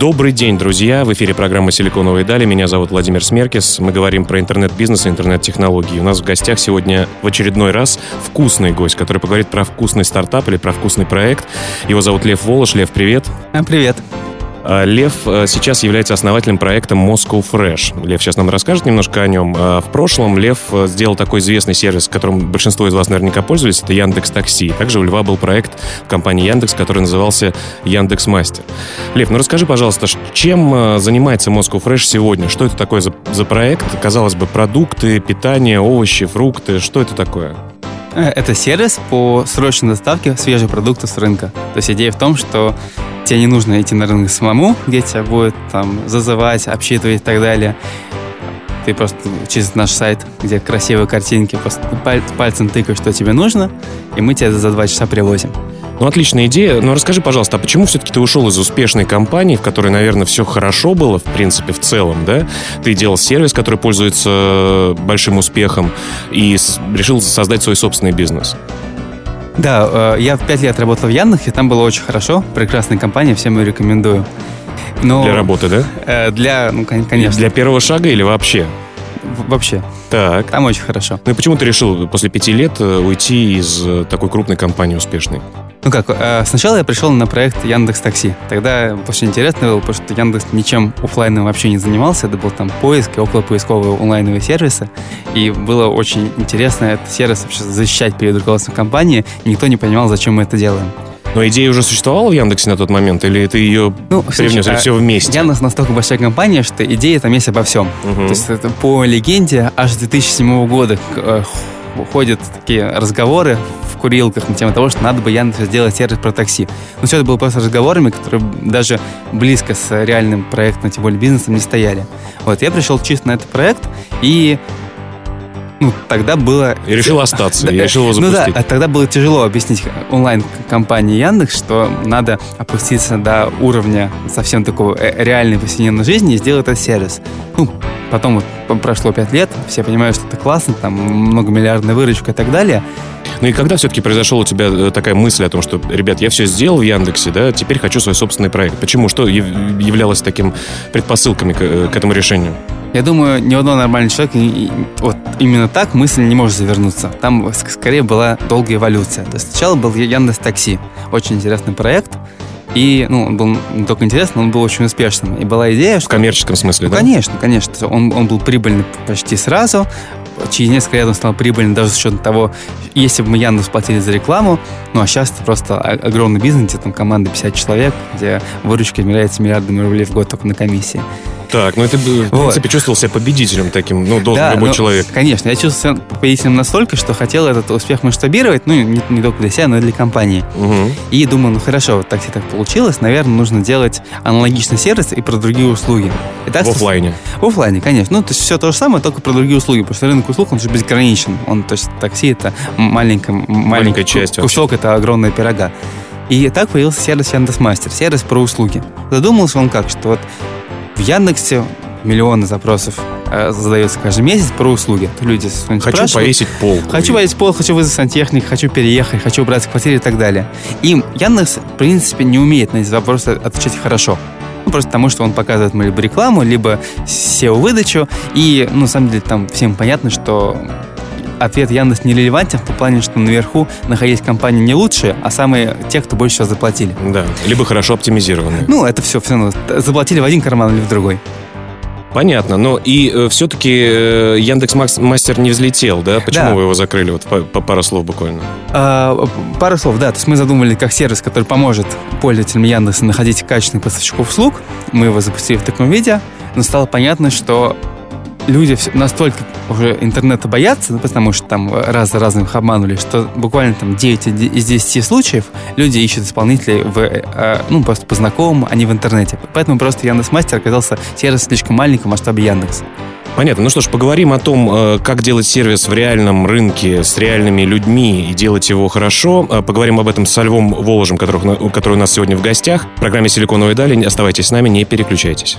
Добрый день, друзья! В эфире программа «Силиконовые дали». Меня зовут Владимир Смеркис. Мы говорим про интернет-бизнес и интернет-технологии. У нас в гостях сегодня в очередной раз вкусный гость, который поговорит про вкусный стартап или про вкусный проект. Его зовут Лев Волош. Лев, привет! Привет! А, Лев э, сейчас является основателем проекта Moscow Fresh. Лев сейчас нам расскажет немножко о нем. А, в прошлом Лев э, сделал такой известный сервис, которым большинство из вас наверняка пользовались, это Яндекс Такси. Также у Льва был проект в компании Яндекс, который назывался Яндекс Мастер. Лев, ну расскажи, пожалуйста, чем э, занимается Moscow Fresh сегодня? Что это такое за, за проект? Казалось бы, продукты, питание, овощи, фрукты. Что это такое? Это сервис по срочной доставке свежих продуктов с рынка. То есть идея в том, что тебе не нужно идти на рынок самому, где тебя будут там зазывать, обсчитывать и так далее. Ты просто через наш сайт, где красивые картинки, просто пальцем тыкаешь, что тебе нужно, и мы тебе за два часа привозим. Ну, отличная идея. Но расскажи, пожалуйста, а почему все-таки ты ушел из успешной компании, в которой, наверное, все хорошо было, в принципе, в целом, да? Ты делал сервис, который пользуется большим успехом, и решил создать свой собственный бизнес. Да, э, я в пять лет работал в Яндексе, там было очень хорошо, прекрасная компания, всем ее рекомендую. Но, для работы, да? Э, для, ну, конечно. Для первого шага или вообще? вообще. Так. Там очень хорошо. Ну и почему ты решил после пяти лет э, уйти из такой крупной компании успешной? Ну как, э, сначала я пришел на проект Яндекс Такси. Тогда очень интересно было, потому что Яндекс ничем офлайном вообще не занимался. Это был там поиск и около поисковые онлайновые сервисы. И было очень интересно этот сервис вообще защищать перед руководством компании. Никто не понимал, зачем мы это делаем. Но идея уже существовала в Яндексе на тот момент, или ты ее ну, привнес, или все вместе? Яндекс настолько большая компания, что идея там есть обо всем. Угу. То есть это по легенде аж с 2007 года э, ходят такие разговоры курилках на тему того, что надо бы Яндекс сделать сервис про такси. Но все это было просто разговорами, которые даже близко с реальным проектом, тем более бизнесом, не стояли. Вот, я пришел чисто на этот проект, и ну, тогда было... И решил остаться, я решил его запустить. Ну да, тогда было тяжело объяснить онлайн-компании Яндекс, что надо опуститься до уровня совсем такого э, реальной повседневной жизни и сделать этот сервис. Ну, потом вот прошло пять лет, все понимают, что это классно, там многомиллиардная выручка и так далее. Ну и когда все-таки произошла у тебя э, такая мысль о том, что, ребят, я все сделал в Яндексе, да, теперь хочу свой собственный проект. Почему? Что являлось таким предпосылками к, э, к этому решению? Я думаю, ни одного нормального человека вот именно так мысль не может завернуться. Там скорее была долгая эволюция. То есть сначала был Яндекс Такси. Очень интересный проект. И, ну, он был не только интересный, он был очень успешным. И была идея, что... В коммерческом смысле, ну, да? Конечно, конечно. Он, он был прибыльный почти сразу. Через несколько лет он стал прибыльным даже с учетом того, если бы мы Яндекс платили за рекламу, ну, а сейчас это просто огромный бизнес, где там команда 50 человек, где выручка измеряется миллиардами рублей в год только на комиссии. Так, ну это, в вот. принципе, чувствовал себя победителем таким, ну, должен да, любой ну, человек. Конечно, я чувствовал себя победителем настолько, что хотел этот успех масштабировать, ну, не, не только для себя, но и для компании. Угу. И думаю, ну, хорошо, вот так все так получилось, наверное, нужно делать аналогичный сервис и про другие услуги. И так, в офлайне? В офлайне, конечно. Ну, то есть все то же самое, только про другие услуги, потому что рынок услуг, он же безграничен. Он, то есть такси это маленькая, маленькая часть кусок, это огромная пирога. И так появился сервис Яндекс.Мастер, сервис про услуги. Задумался он как, что вот в Яндексе миллионы запросов э, задается каждый месяц про услуги. Люди Хочу повесить пол. Хочу повесить пол, хочу вызвать сантехника, хочу переехать, хочу убрать квартиру и так далее. И Яндекс, в принципе, не умеет на эти вопросы отвечать хорошо. Ну, просто потому, что он показывает мы либо рекламу, либо SEO-выдачу. И, ну, на самом деле, там всем понятно, что ответ Яндекс не релевантен в том плане, что наверху находились компании не лучшие, а самые те, кто больше всего заплатили. Да, либо хорошо оптимизированные. Ну, это все, все равно. Заплатили в один карман или в другой. Понятно, но и э, все-таки э, Яндекс Мастер не взлетел, да? Почему да. вы его закрыли? Вот по, по пару слов буквально. А, пару слов, да. То есть мы задумали как сервис, который поможет пользователям Яндекса находить качественных поставщиков услуг. Мы его запустили в таком виде, но стало понятно, что люди настолько уже интернета боятся, ну, потому что там раз за разом их обманули, что буквально там 9 из 10 случаев люди ищут исполнителей в, э, ну, просто по знакомым, а не в интернете. Поэтому просто Яндекс Мастер оказался сервис слишком маленький в масштабе Яндекса. Понятно. Ну что ж, поговорим о том, э, как делать сервис в реальном рынке с реальными людьми и делать его хорошо. Э, поговорим об этом с Львом Воложем, который, который у нас сегодня в гостях. В программе «Силиконовые дали». Оставайтесь с нами, не переключайтесь.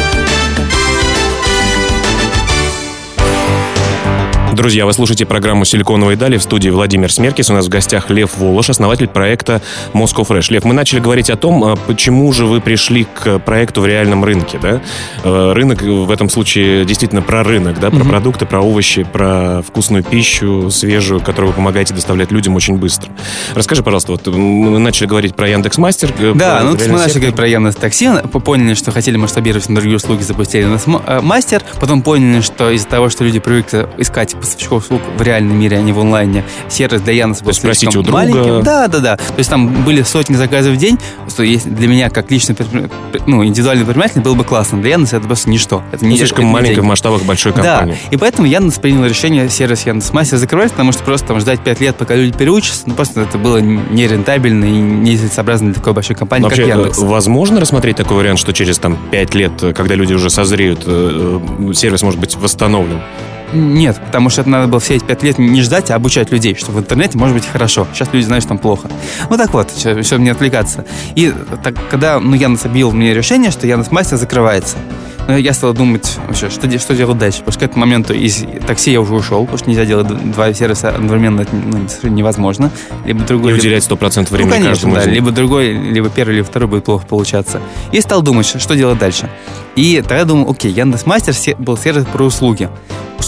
Друзья, вы слушаете программу «Силиконовые дали» в студии Владимир Смеркис. У нас в гостях Лев Волош, основатель проекта Moscow Fresh. Лев, мы начали говорить о том, а, почему же вы пришли к проекту в реальном рынке. Да? Э, рынок в этом случае действительно про рынок, да? про mm-hmm. продукты, про овощи, про вкусную пищу, свежую, которую вы помогаете доставлять людям очень быстро. Расскажи, пожалуйста, вот мы начали говорить про Яндекс Мастер. Э, да, ну мы начали говорить про Яндекс Такси, поняли, что хотели масштабировать на другие услуги, запустили Яндекс э, Мастер, потом поняли, что из-за того, что люди привыкли искать поставщиков услуг в реальном мире, а не в онлайне. Сервис для Яндекса был слишком у друга. маленьким. Да, да, да. То есть там были сотни заказов в день, что для меня, как личный ну, индивидуальный предприниматель, было бы классно. Для Яндекса это просто ничто. Это не, слишком маленькая в масштабах большой компании. Да, и поэтому Яндекс принял решение сервис Яндекс Мастер закрывать, потому что просто там ждать 5 лет, пока люди переучатся, ну просто это было нерентабельно и нецелесообразно для такой большой компании, Вообще, как Яндекс. возможно рассмотреть такой вариант, что через там 5 лет, когда люди уже созреют, э, э, сервис может быть восстановлен? Нет, потому что это надо было все эти пять лет не ждать, а обучать людей, что в интернете может быть хорошо. Сейчас люди знают, что там плохо. Ну так вот, чтобы не отвлекаться. И так, когда ну, Яндекс объявил мне решение, что Яндекс Мастер закрывается, ну, я стал думать вообще, что, что делать дальше. Потому что к этому моменту из такси я уже ушел, потому что нельзя делать два сервиса одновременно, это ну, невозможно. Либо другой... И уделять 100% времени ну, конечно, каждому да. Либо другой, либо первый, либо второй будет плохо получаться. И стал думать, что делать дальше. И тогда я думал, окей, Яндекс Мастер был сервис про услуги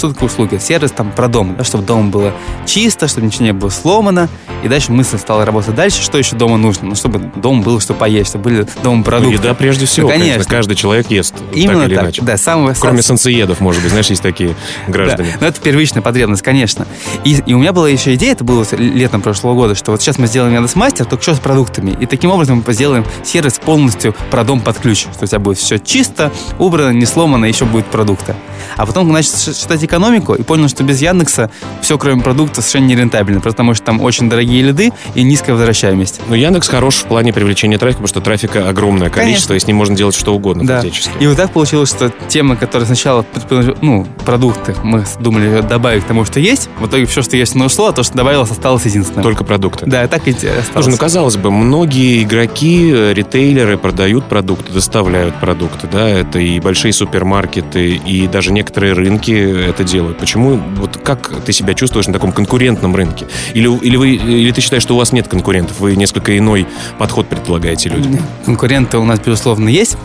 что такое услуги? Сервис там про дом, да, чтобы дома было чисто, чтобы ничего не было сломано. И дальше мысль стала работать дальше, что еще дома нужно. Ну, чтобы дома было что поесть, чтобы были дома продукты. Ну, еда прежде всего, ну, конечно. конечно. Каждый человек ест Именно так или так, иначе. Да, самого, Кроме сам... солнцеедов, может быть, знаешь, есть такие граждане. Да, но это первичная потребность, конечно. И, и у меня была еще идея, это было летом прошлого года, что вот сейчас мы сделаем Яндекс Мастер, только что с продуктами. И таким образом мы сделаем сервис полностью про дом под ключ. Что у тебя будет все чисто, убрано, не сломано, еще будет продукты. А потом начал считать экономику и понял, что без Яндекса все, кроме продукта, совершенно нерентабельно, потому что там очень дорогие лиды и низкая возвращаемость. Но Яндекс хорош в плане привлечения трафика, потому что трафика огромное количество, Конечно. и с ним можно делать что угодно да. фактически. И вот так получилось, что тема, которая сначала, ну, продукты, мы думали добавить к тому, что есть, в итоге все, что есть, оно ушло, а то, что добавилось, осталось единственным. Только продукты. Да, так и осталось. Слушай, ну, казалось бы, многие игроки, ритейлеры продают продукты, доставляют продукты, да, это и большие супермаркеты, и даже некоторые рынки это делают. Почему, вот как ты себя чувствуешь на таком конкурентном рынке? Или, или, вы, или ты считаешь, что у вас нет конкурентов, вы несколько иной подход предлагаете людям? Конкуренты у нас, безусловно, есть.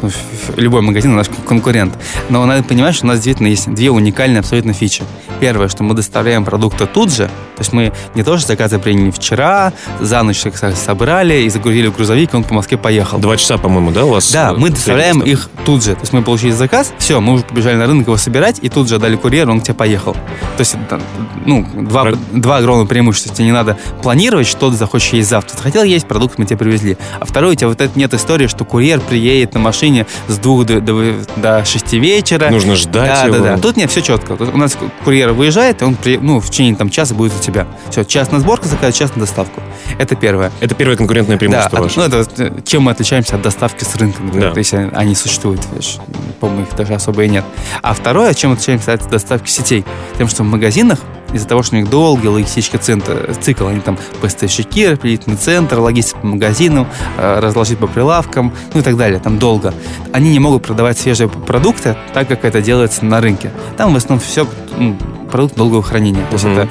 Любой магазин у нас конкурент. Но надо понимать, что у нас действительно есть две уникальные абсолютно фичи. Первое, что мы доставляем продукты тут же. То есть мы не то, что заказы приняли вчера, за ночь их собрали и загрузили в грузовик, и он по Москве поехал. Два часа, по-моему, да, у вас? Да, мы доставляем их тут же. То есть мы получили заказ, все, мы уже побежали на рынок его собирать, и тут же отдали курьеру, он к тебе поехал. То есть, ну, два, Про... два огромных преимущества. Тебе не надо планировать, что ты захочешь есть завтра. Ты хотел есть, продукт мы тебе привезли. А второе, у тебя вот это нет истории, что курьер приедет на машине с двух до, до, до шести вечера. Нужно ждать да, его. Да, да, Тут нет, все четко. Тут у нас курьер выезжает, он при, ну, в течение там, часа будет у тебя. Все, час на сборку заказать, час на доставку. Это первое. Это первое конкурентное преимущество да, ваше. ну, это, э, чем мы отличаемся от доставки с рынка, да. если они существуют. По-моему, их даже особо и нет. А второе, чем отличаемся от доставки сетей, тем, что в магазинах из-за того, что у них долгий логистический центр, цикл, они там поставщики, распределительный центр, логистика по магазинам, э, разложить по прилавкам, ну и так далее, там долго. Они не могут продавать свежие продукты так, как это делается на рынке. Там в основном все ну, продукт долгого хранения. То есть mm-hmm. это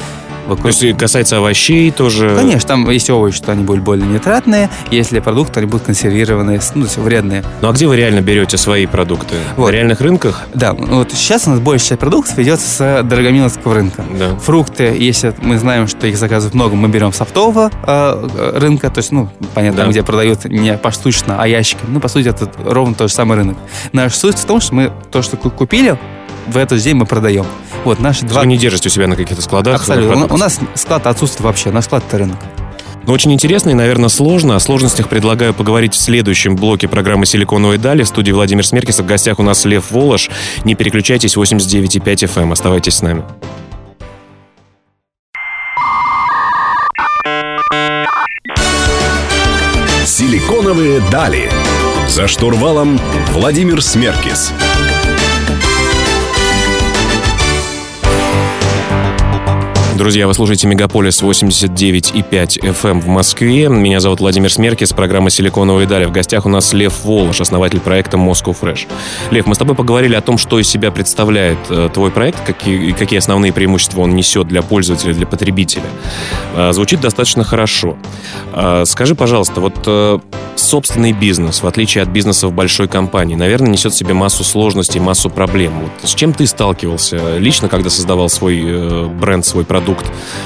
Вокруг... То есть касается овощей тоже? Конечно, там есть овощи, что они будут более нитратные, если продукты, они будут консервированные, ну, то есть вредные. Ну а где вы реально берете свои продукты? Вот. На реальных рынках? Да, вот сейчас у нас большая часть продуктов ведется с дорогомиловского рынка. Да. Фрукты, если мы знаем, что их заказывают много, мы берем с оптового э, рынка, то есть, ну, понятно, да. где продают не поштучно, а ящиками. Ну, по сути, это ровно тот же самый рынок. Наша суть в том, что мы то, что купили, в эту зиму мы продаем. Вот наши два... Вы не держите у себя на каких-то складах? Абсолютно. У, нас склад отсутствует вообще, на склад это рынок. Но очень интересно и, наверное, сложно. О сложностях предлагаю поговорить в следующем блоке программы «Силиконовые дали». В студии Владимир Смеркис. В гостях у нас Лев Волош. Не переключайтесь, 89,5 FM. Эм. Оставайтесь с нами. «Силиконовые дали». За штурвалом Владимир Смеркис. Друзья, вы слушаете Мегаполис 89,5 FM эм в Москве. Меня зовут Владимир Смеркис, программа «Силиконовые дали». В гостях у нас Лев Волош, основатель проекта Moscow Fresh. Лев, мы с тобой поговорили о том, что из себя представляет э, твой проект, какие, какие основные преимущества он несет для пользователя, для потребителя. Э, звучит достаточно хорошо. Э, скажи, пожалуйста, вот э, собственный бизнес, в отличие от бизнеса в большой компании, наверное, несет в себе массу сложностей, массу проблем. Вот с чем ты сталкивался лично, когда создавал свой э, бренд, свой продукт?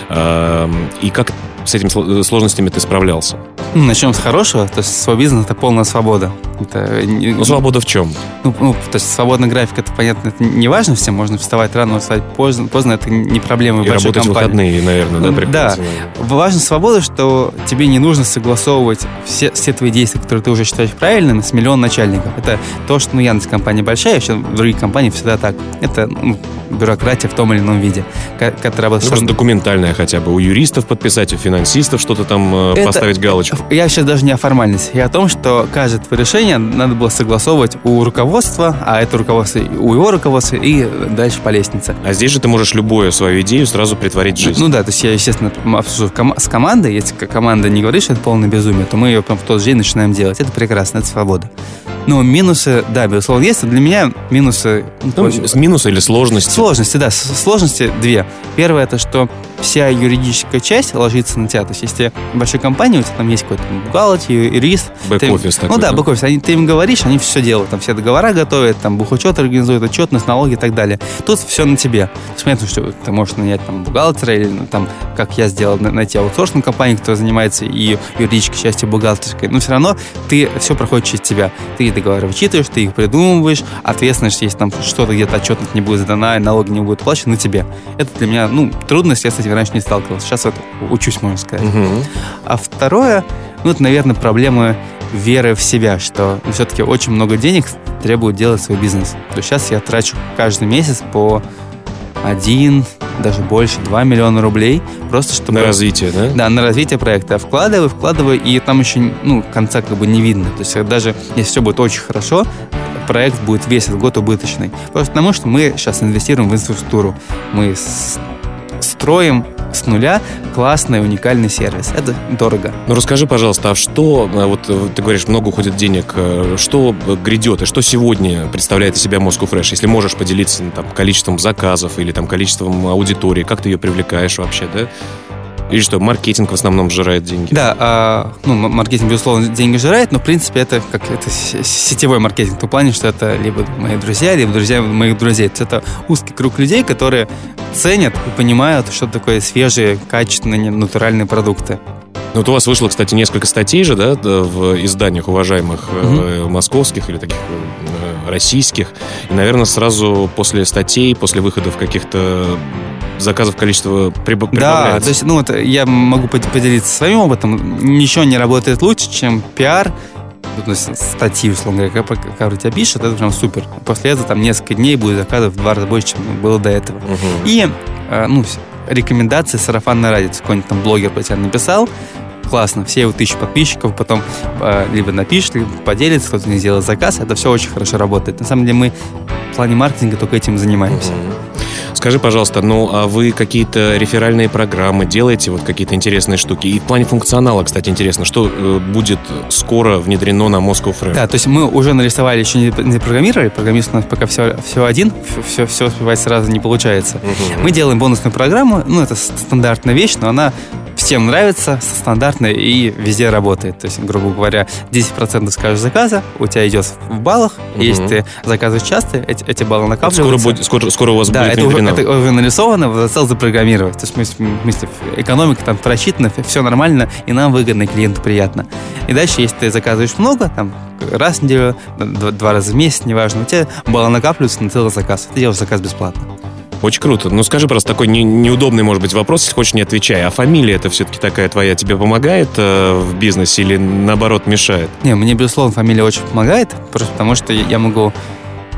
Э, и как с этими сложностями ты справлялся? Начнем с хорошего. То есть свой бизнес — это полная свобода. Это, ну, свобода в чем? Ну, ну, то есть свободный график, это, понятно, это не важно всем. Можно вставать рано, вставать поздно. Поздно — это не проблема И работать компании. выходные, наверное, да, приходится? Да. Важна свобода, что тебе не нужно согласовывать все, все твои действия, которые ты уже считаешь правильными, с миллион начальников. Это то, что, ну, Яндекс компания большая, еще в других компаниях всегда так. Это ну, бюрократия в том или ином виде. Которая ну, просто документальная хотя бы. У юристов подписать, у финансистов что-то там э, это, поставить галочку. Я сейчас даже не о формальности. Я о том, что каждое твое решение надо было согласовывать у руководства, а это руководство у его руководства и дальше по лестнице. А здесь же ты можешь любую свою идею сразу притворить в жизнь. Ну да, то есть я, естественно, обсужу с командой. Если команда не говорит, что это полное безумие, то мы ее прям в тот же день начинаем делать. Это прекрасно, это свобода. Но минусы, да, безусловно, есть. Для меня минусы... Ну, минусы или сложности? Сложности, да. Сложности две. Первое, это что вся юридическая часть ложится на тебя. То есть, если в большой компании у тебя там есть какой-то бухгалтер, юрист... Бэк-офис такой. Ну да, бэк-офис. Они, ты им говоришь, они все делают. Там все договора готовят, там бухучет организуют, отчетность, налоги и так далее. Тут все на тебе. То есть, понятно, что ты можешь нанять там бухгалтера или ну, там, как я сделал, найти аутсорсную компанию, которая занимается и юридической частью бухгалтерской. Но все равно ты все проходит через тебя. Ты договоры вычитываешь, ты их придумываешь, ответственность, если там что-то где-то отчетность не будет сдана, налоги не будут оплачены, на тебе. Это для меня, ну, трудность, я с этим раньше не сталкивался. Сейчас вот учусь, можно сказать. Угу. А второе, ну, это, наверное, проблемы веры в себя, что ну, все-таки очень много денег требует делать свой бизнес. То есть сейчас я трачу каждый месяц по один, даже больше, 2 миллиона рублей, просто чтобы... На развитие, да? Да, на развитие проекта. Вкладываю, вкладываю, и там еще, ну, конца как бы не видно. То есть даже если все будет очень хорошо, проект будет весь этот год убыточный. Просто потому что мы сейчас инвестируем в инфраструктуру. Мы строим с нуля классный, уникальный сервис. Это дорого. Ну расскажи, пожалуйста, а что, а вот э, ты говоришь, много уходит денег, э, что грядет и что сегодня представляет из себя Moscow Fresh? Если можешь поделиться ну, там, количеством заказов или там, количеством аудитории, как ты ее привлекаешь вообще, да? Или что, маркетинг в основном жирает деньги? Да, а, ну, маркетинг, безусловно, деньги жирает, но, в принципе, это как это сетевой маркетинг в том плане, что это либо мои друзья, либо друзья моих друзей. То есть это узкий круг людей, которые ценят и понимают, что такое свежие, качественные, натуральные продукты. Ну, вот у вас вышло, кстати, несколько статей же, да, в изданиях уважаемых mm-hmm. московских или таких э, российских. И, наверное, сразу после статей, после выходов каких-то заказов количество прибавляется. Да, то есть, ну, вот я могу поделиться своим опытом. Ничего не работает лучше, чем пиар, ну, то есть статьи, условно говоря, когда тебя пишут, это прям супер. После этого там несколько дней будет заказов в два раза больше, чем было до этого. Угу. И, э, ну, рекомендации сарафанной радио. Какой-нибудь там блогер про тебя написал, классно, все его тысячи подписчиков потом э, либо напишет, либо поделится, кто-то не сделает заказ, это все очень хорошо работает. На самом деле мы в плане маркетинга только этим занимаемся. Угу. Скажи, пожалуйста, ну а вы какие-то реферальные программы делаете, вот какие-то интересные штуки? И в плане функционала, кстати, интересно, что э, будет скоро внедрено на Moscow Frame? Да, то есть мы уже нарисовали, еще не, не программировали, программист у нас пока все, все один, все, все успевать сразу не получается. Угу. Мы делаем бонусную программу, ну это стандартная вещь, но она всем нравится, стандартная и везде работает. То есть, грубо говоря, 10% с каждого заказа у тебя идет в баллах. Угу. Если ты заказываешь часто, эти, эти баллы накапливаются. Скоро, будет, скоро, скоро у вас да, будет это внедрено. Уже, это уже нарисовано, в зацел запрограммировать. То есть, мы, смысле, экономика там просчитана, все нормально, и нам выгодно, и клиенту приятно. И дальше, если ты заказываешь много, там, раз в неделю, два, два раза в месяц, неважно, у тебя баллы накапливаются на целый заказ. Ты делаешь заказ бесплатно. Очень круто. Ну, скажи просто такой не, неудобный, может быть, вопрос, если хочешь, не отвечай. А фамилия это все-таки такая твоя тебе помогает э, в бизнесе или наоборот мешает? Не, мне, безусловно, фамилия очень помогает, просто потому что я могу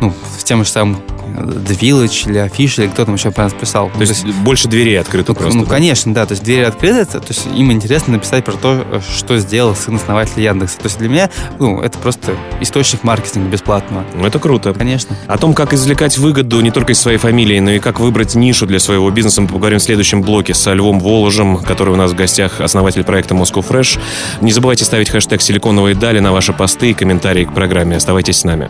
ну, с тем же самым The Village или Афиша, или кто там еще про нас писал. То, то есть, есть больше дверей открыто ну, просто? Ну, да? конечно, да. То есть двери открыты, то есть им интересно написать про то, что сделал сын основателя Яндекса. То есть для меня, ну, это просто источник маркетинга бесплатного. Ну, это круто. Конечно. О том, как извлекать выгоду не только из своей фамилии, но и как выбрать нишу для своего бизнеса, мы поговорим в следующем блоке со Львом Воложем, который у нас в гостях, основатель проекта Moscow Fresh. Не забывайте ставить хэштег «Силиконовые дали» на ваши посты и комментарии к программе. Оставайтесь с нами.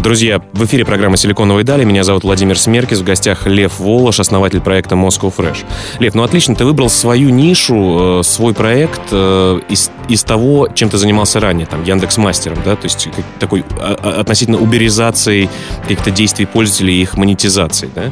Друзья, в эфире программа «Силиконовые дали». Меня зовут Владимир Смеркис. В гостях Лев Волож, основатель проекта Moscow Fresh. Лев, ну отлично, ты выбрал свою нишу, э, свой проект э, из, из того, чем ты занимался ранее, там, Яндекс Мастером, да, то есть такой а, а, относительно уберизации каких-то действий пользователей и их монетизации, да.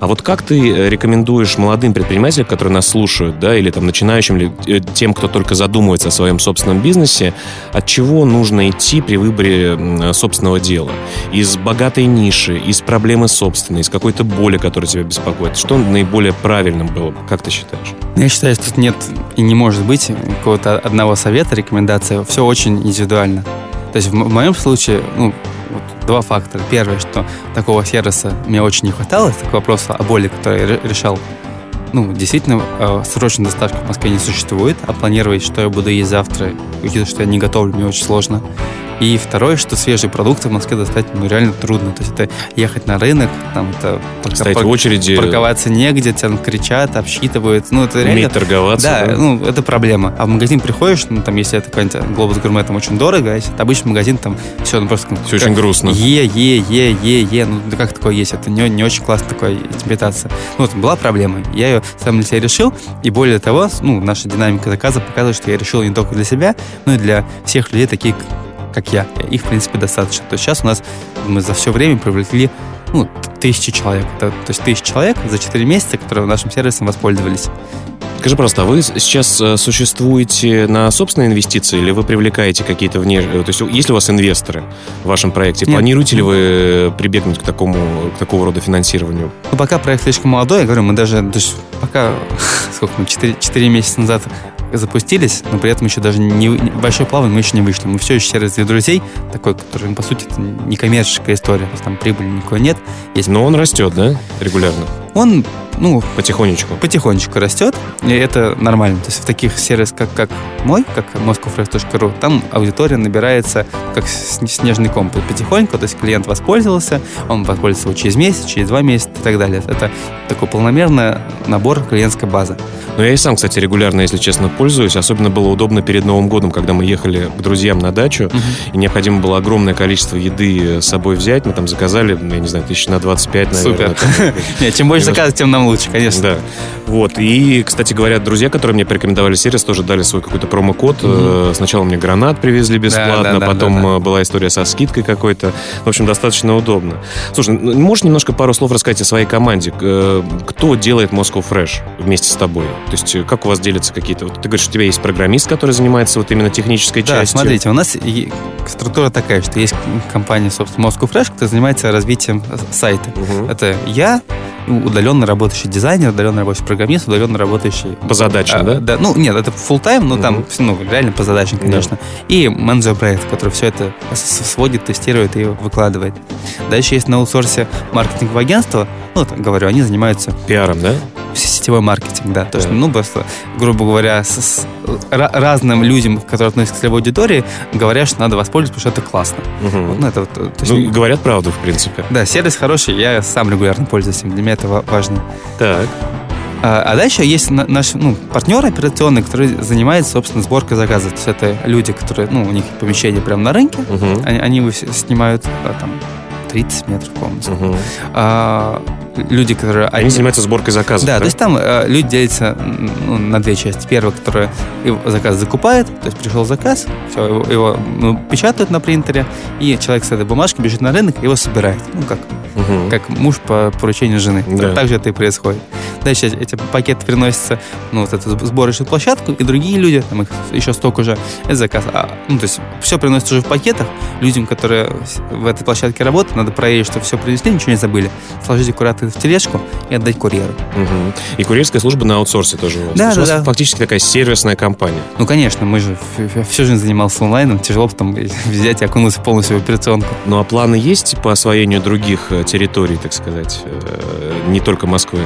А вот как ты рекомендуешь молодым предпринимателям, которые нас слушают, да, или там начинающим, или э, тем, кто только задумывается о своем собственном бизнесе, от чего нужно идти при выборе собственного дела? Из богатой ниши, из проблемы собственной, из какой-то боли, которая тебя беспокоит? Что наиболее правильным было бы? Как ты считаешь? Я считаю, что тут нет и не может быть какого-то одного совета, рекомендации. Все очень индивидуально. То есть в моем случае, ну, вот два фактора. Первое, что такого сервиса мне очень не хватало, это к вопросу о боли, который я решал. Ну, действительно, э, срочной доставки в Москве не существует, а планировать, что я буду есть завтра, учитывая, что я не готовлю, мне очень сложно. И второе, что свежие продукты в Москве достать ну, реально трудно. То есть это ехать на рынок, там это Стоять в очереди. Парковаться негде, тебя кричат, обсчитывают. Ну, это реально... Уметь торговаться. Да, да, ну, это проблема. А в магазин приходишь, ну, там, если это какой-нибудь Глобус Гурме, там очень дорого, а если это обычный магазин, там все, ну, просто... Все очень грустно. Е, е, е, е, е. Ну, да как такое есть? Это не, не очень классно такая интерпретация. Ну, вот, была проблема. Я ее сам для себя решил, и более того, ну, наша динамика заказа показывает, что я решил не только для себя, но и для всех людей, таких как я. Их, в принципе, достаточно. То есть сейчас у нас мы за все время привлекли ну, тысячи человек. Это, то есть тысячи человек за 4 месяца, которые нашим сервисом воспользовались. Скажи просто, а вы сейчас э, существуете на собственные инвестиции или вы привлекаете какие-то внешние... То есть есть ли у вас инвесторы в вашем проекте? Нет. Планируете ли вы прибегнуть к такому, к такого рода финансированию? Ну, пока проект слишком молодой, я говорю, мы даже, даже пока, сколько мы, 4, 4 месяца назад запустились, но при этом еще даже не, большой плавание мы еще не вышли. Мы все еще сервис для друзей, такой, который, по сути, это не коммерческая история, там прибыли никакой нет. Есть... Но он растет, да, регулярно? Он ну, потихонечку. Потихонечку растет, и это нормально. То есть в таких сервисах, как, как мой, как moscowfresh.ru, там аудитория набирается как снежный ком потихоньку, то есть клиент воспользовался, он воспользуется его через месяц, через два месяца и так далее. Это такой полномерный набор клиентской базы. Но я и сам, кстати, регулярно, если честно, пользуюсь. Особенно было удобно перед Новым годом, когда мы ехали к друзьям на дачу, uh-huh. и необходимо было огромное количество еды с собой взять. Мы там заказали, я не знаю, тысяч на 25, наверное. Супер. Нет, чем больше заказов, тем нам лучше, конечно. Да. Вот. И, кстати говоря, друзья, которые мне порекомендовали сервис, тоже дали свой какой-то промокод. Mm-hmm. Сначала мне гранат привезли бесплатно, да, да, да, потом да, да. была история со скидкой какой-то. В общем, достаточно удобно. Слушай, ну, можешь немножко пару слов рассказать о своей команде? Э, кто делает Moscow Fresh вместе с тобой? То есть, э, как у вас делятся какие-то... Вот ты говоришь, у тебя есть программист, который занимается вот именно технической да, частью. смотрите, у нас структура такая, что есть компания, собственно, Moscow Fresh, которая занимается развитием сайта. Угу. Это я, удаленно работающий дизайнер, удаленно работающий программист, удаленно работающий... По задачам, а, да? да? Ну, нет, это full time но mm там ну, реально по задачам, конечно. Да. И менеджер проекта, который все это сводит, тестирует и выкладывает. Дальше есть на аутсорсе маркетинговое агентство, ну, вот, говорю, они занимаются... Пиаром, да? Сетевой маркетинг, да. То есть, ну, просто, грубо говоря, с, с разным людям, которые относятся к целевой аудитории, говорят, что надо воспользоваться, потому что это классно. Угу. Вот, ну, это, то есть, ну, говорят правду, в принципе. Да, сервис хороший, я сам регулярно пользуюсь им. Для меня это важно. Так. А, а дальше есть наш ну, партнер операционный, который занимается, собственно, сборкой заказов. То есть это люди, которые, ну, у них помещение прямо на рынке, угу. они, они его снимают а, там 30 метров комнаты. Угу. А, люди, которые... Они, занимаются сборкой заказов, да? Да, то есть там э, люди делятся ну, на две части. Первая, которая заказ закупает, то есть пришел заказ, все, его, его ну, печатают на принтере, и человек с этой бумажкой бежит на рынок и его собирает. Ну, как, угу. как муж по поручению жены. Да. Так же это и происходит. Дальше эти пакеты приносятся ну, вот эту сборочную площадку, и другие люди, там их еще столько уже, это заказ. А, ну, то есть все приносится уже в пакетах. Людям, которые в этой площадке работают, надо проверить, что все принесли, ничего не забыли. Сложить аккуратно в тележку и отдать курьеру. Угу. И курьерская служба на аутсорсе тоже у вас. Да, да, у да. фактически такая сервисная компания. Ну, конечно, мы же всю жизнь занимался онлайном, тяжело потом взять и окунуться полностью в операционку. Ну, а планы есть по освоению других э, территорий, так сказать, э, не только Москвы?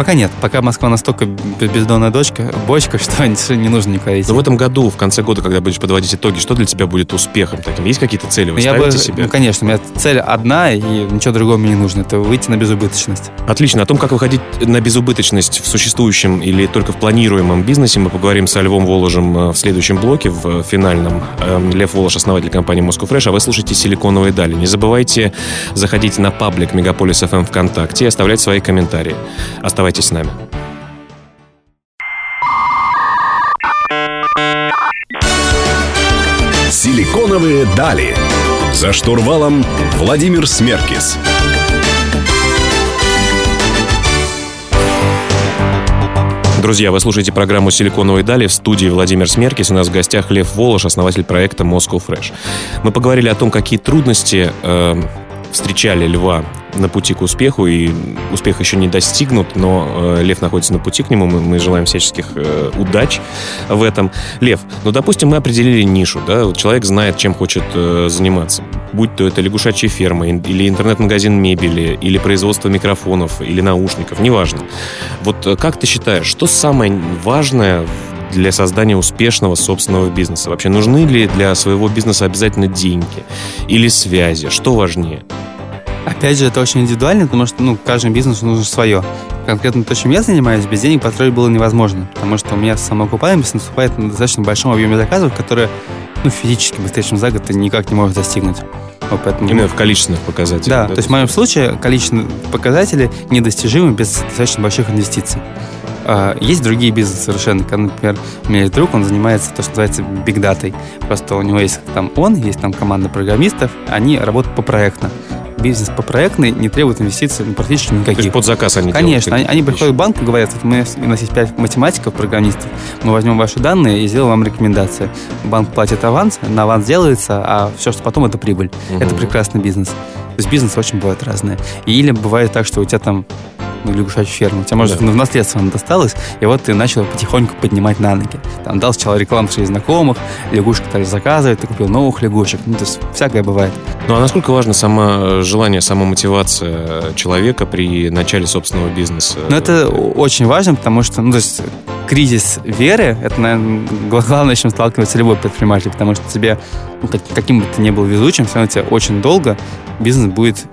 Пока нет. Пока Москва настолько бездонная дочка, бочка, что не нужно никуда идти. Но в этом году, в конце года, когда будешь подводить итоги, что для тебя будет успехом таким? Есть какие-то цели? Вы Я бы, себе? Ну, конечно. У меня цель одна, и ничего другого мне не нужно. Это выйти на безубыточность. Отлично. О том, как выходить на безубыточность в существующем или только в планируемом бизнесе, мы поговорим с Львом Воложем э, в следующем блоке, в финальном. Эм, Лев Волож, основатель компании Moscow Fresh, а вы слушаете «Силиконовые дали». Не забывайте заходить на паблик Мегаполис FM ВКонтакте и оставлять свои комментарии. Оставайтесь с нами. «Силиконовые дали». За штурвалом Владимир Смеркис. Друзья, вы слушаете программу «Силиконовые дали» в студии Владимир Смеркис. У нас в гостях Лев Волош, основатель проекта Moscow Fresh. Мы поговорили о том, какие трудности э, встречали Льва на пути к успеху, и успех еще не достигнут, но э, Лев находится на пути к нему, мы, мы желаем всяческих э, удач в этом. Лев, ну, допустим, мы определили нишу, да, вот человек знает, чем хочет э, заниматься, будь то это лягушачья ферма, или интернет-магазин мебели, или производство микрофонов, или наушников, неважно. Вот как ты считаешь, что самое важное для создания успешного собственного бизнеса? Вообще нужны ли для своего бизнеса обязательно деньги или связи? Что важнее? Опять же, это очень индивидуально, потому что ну, каждому бизнесу нужно свое. Конкретно то, чем я занимаюсь, без денег построить было невозможно, потому что у меня самоокупаемость наступает на достаточно большом объеме заказов, которые ну, физически быстрее, чем за год ты никак не можешь достигнуть. Вот поэтому... Именно в количественных показателях. Да, да, то есть в моем случае количественные показатели недостижимы без достаточно больших инвестиций. А, есть другие бизнесы совершенно. Например, у меня есть друг, он занимается то, что называется бигдатой. Просто у него есть там он, есть там команда программистов, они работают по проектно бизнес по проектной не требует инвестиций ну, практически никаких. То есть под заказ они Конечно. Они, они приходят в банк и говорят, вот мы, у нас есть 5 математиков, программистов, мы возьмем ваши данные и сделаем вам рекомендации. Банк платит аванс, на аванс делается, а все, что потом, это прибыль. Угу. Это прекрасный бизнес. То есть бизнес очень бывает разные. Или бывает так, что у тебя там ну, лягушачью ферму. Тебе, может, да. в наследство она досталась, и вот ты начал потихоньку поднимать на ноги. Там дал сначала рекламу своих знакомых, лягушек стали заказывать, ты купил новых лягушек. Ну, то есть всякое бывает. Ну, а насколько важно само желание, сама мотивация человека при начале собственного бизнеса? Ну, это очень важно, потому что, ну, то есть кризис веры, это, наверное, главное, с чем сталкивается любой предприниматель, потому что тебе, ну, каким бы ты ни был везучим, все равно тебе очень долго бизнес будет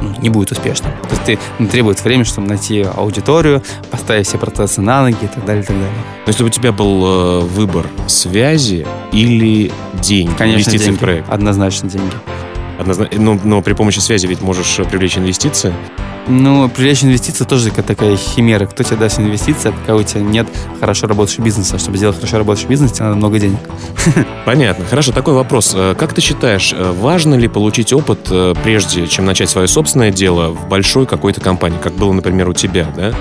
не будет успешным. То есть ты, ну, требует времени, чтобы найти аудиторию, поставить все процессы на ноги и так далее, и так далее. Но если бы у тебя был э, выбор связи или деньги, Конечно, инвестиции деньги. в проект? Однозначно деньги. Однозначно, но, но при помощи связи ведь можешь привлечь инвестиции. Ну, привлечь инвестиции тоже такая химера. Кто тебе даст инвестиции, пока у тебя нет хорошо работающего бизнеса. Чтобы сделать хорошо работающий бизнес, тебе надо много денег. Понятно. Хорошо, такой вопрос. Э, как ты считаешь, э, важно ли получить опыт, э, прежде чем начать свое собственное дело в большой какой-то компании, как было, например, у тебя, да?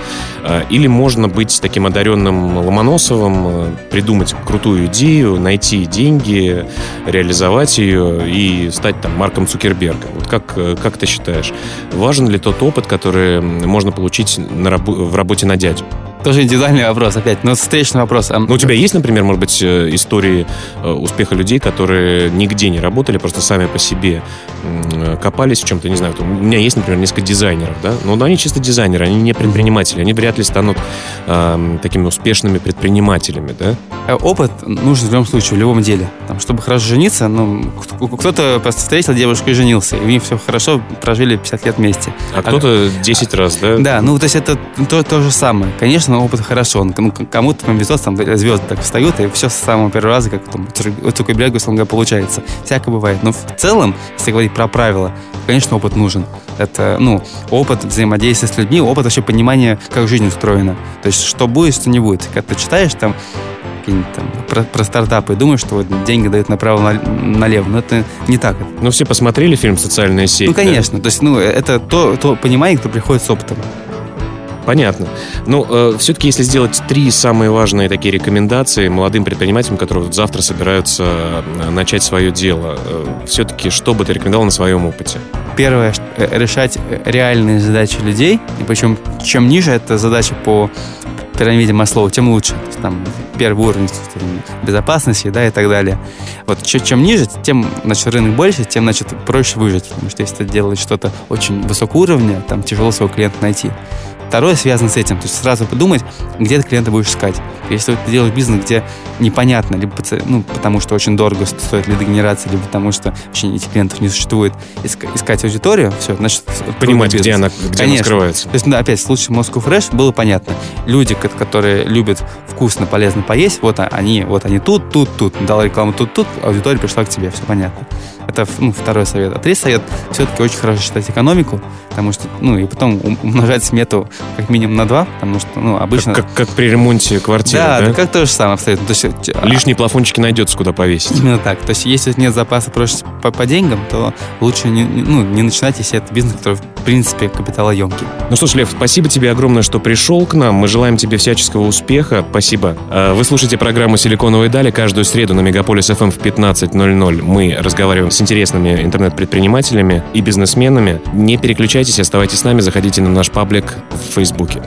Или можно быть таким одаренным Ломоносовым, придумать крутую идею, найти деньги, реализовать ее и стать там Марком Цукербергом? Вот как, как ты считаешь, важен ли тот опыт, которые можно получить на раб- в работе на дядю? Тоже индивидуальный вопрос опять, но встречный вопрос. Ну, у тебя есть, например, может быть, э, истории э, успеха людей, которые нигде не работали, просто сами по себе копались в чем-то, не знаю. У меня есть, например, несколько дизайнеров, да, но они чисто дизайнеры, они не предприниматели, они вряд ли станут э, такими успешными предпринимателями, да? Э, опыт нужен в любом случае, в любом деле. Там, чтобы хорошо жениться, ну, кто-то просто встретил девушку и женился, и у них все хорошо, прожили 50 лет вместе. А, а кто-то 10 а, раз, да? Да, ну, то есть это то, то же самое. Конечно, опыт хорошо. Ну, кому-то повезет, там звезды так встают, и все с самого первого раза, как там, у Цукерберга, условно говоря, получается. Всякое бывает. Но в целом, если говорить про правила, конечно, опыт нужен. это, ну, опыт взаимодействия с людьми, опыт вообще понимания, как жизнь устроена. То есть, что будет, что не будет. Когда ты читаешь там какие-нибудь там про, про стартапы и думаешь, что вот деньги дают направо-налево, но это не так. Ну, все посмотрели фильм «Социальная сеть». Ну, конечно. Да? То есть, ну, это то, то понимание, кто приходит с опытом. Понятно. Ну, э, все-таки, если сделать три самые важные такие рекомендации молодым предпринимателям, которые вот завтра собираются э, начать свое дело, э, все-таки что бы ты рекомендовал на своем опыте? Первое, э, решать реальные задачи людей, и причем чем ниже эта задача по пирамиде Маслоу, тем лучше. Там первый уровень безопасности, да, и так далее. Вот чем ниже, тем, значит, рынок больше, тем, значит, проще выжить. Потому что если ты делаешь что-то очень высокого уровня, там тяжело своего клиента найти. Второе связано с этим. То есть сразу подумать, где ты клиента будешь искать. Если ты делаешь бизнес, где непонятно, либо ну, потому что очень дорого стоит лидогенерация, либо потому что вообще этих клиентов не существует, искать аудиторию, все, значит... Понимать, где она, где она скрывается. То есть, да, опять, в случае Moscow Fresh было понятно. Люди, которые любят вкусно, полезно поесть, вот они, вот они тут, тут, тут. Дал рекламу тут, тут, аудитория пришла к тебе, все понятно. Это ну, второй совет. А третий совет, все-таки очень хорошо считать экономику, потому что, ну, и потом умножать смету как минимум на два, потому что, ну, обычно... Как, как, как при ремонте квартиры, да? Да, как то же самое абсолютно. То есть, а Лишние плафончики найдется, куда повесить. Именно так. То есть, если нет запаса просто по, по деньгам, то лучше не, ну, не начинать, если это бизнес, который, в принципе, капиталоемкий. Ну что ж, Лев, спасибо тебе огромное, что пришел к нам. Мы желаем тебе всяческого успеха. Спасибо. А, вы слушаете программу «Силиконовые дали» каждую среду на Мегаполис FM в 15.00. Мы разговариваем с интересными интернет-предпринимателями и бизнесменами. Не переключайтесь, оставайтесь с нами, заходите на наш паблик в Фейсбуке.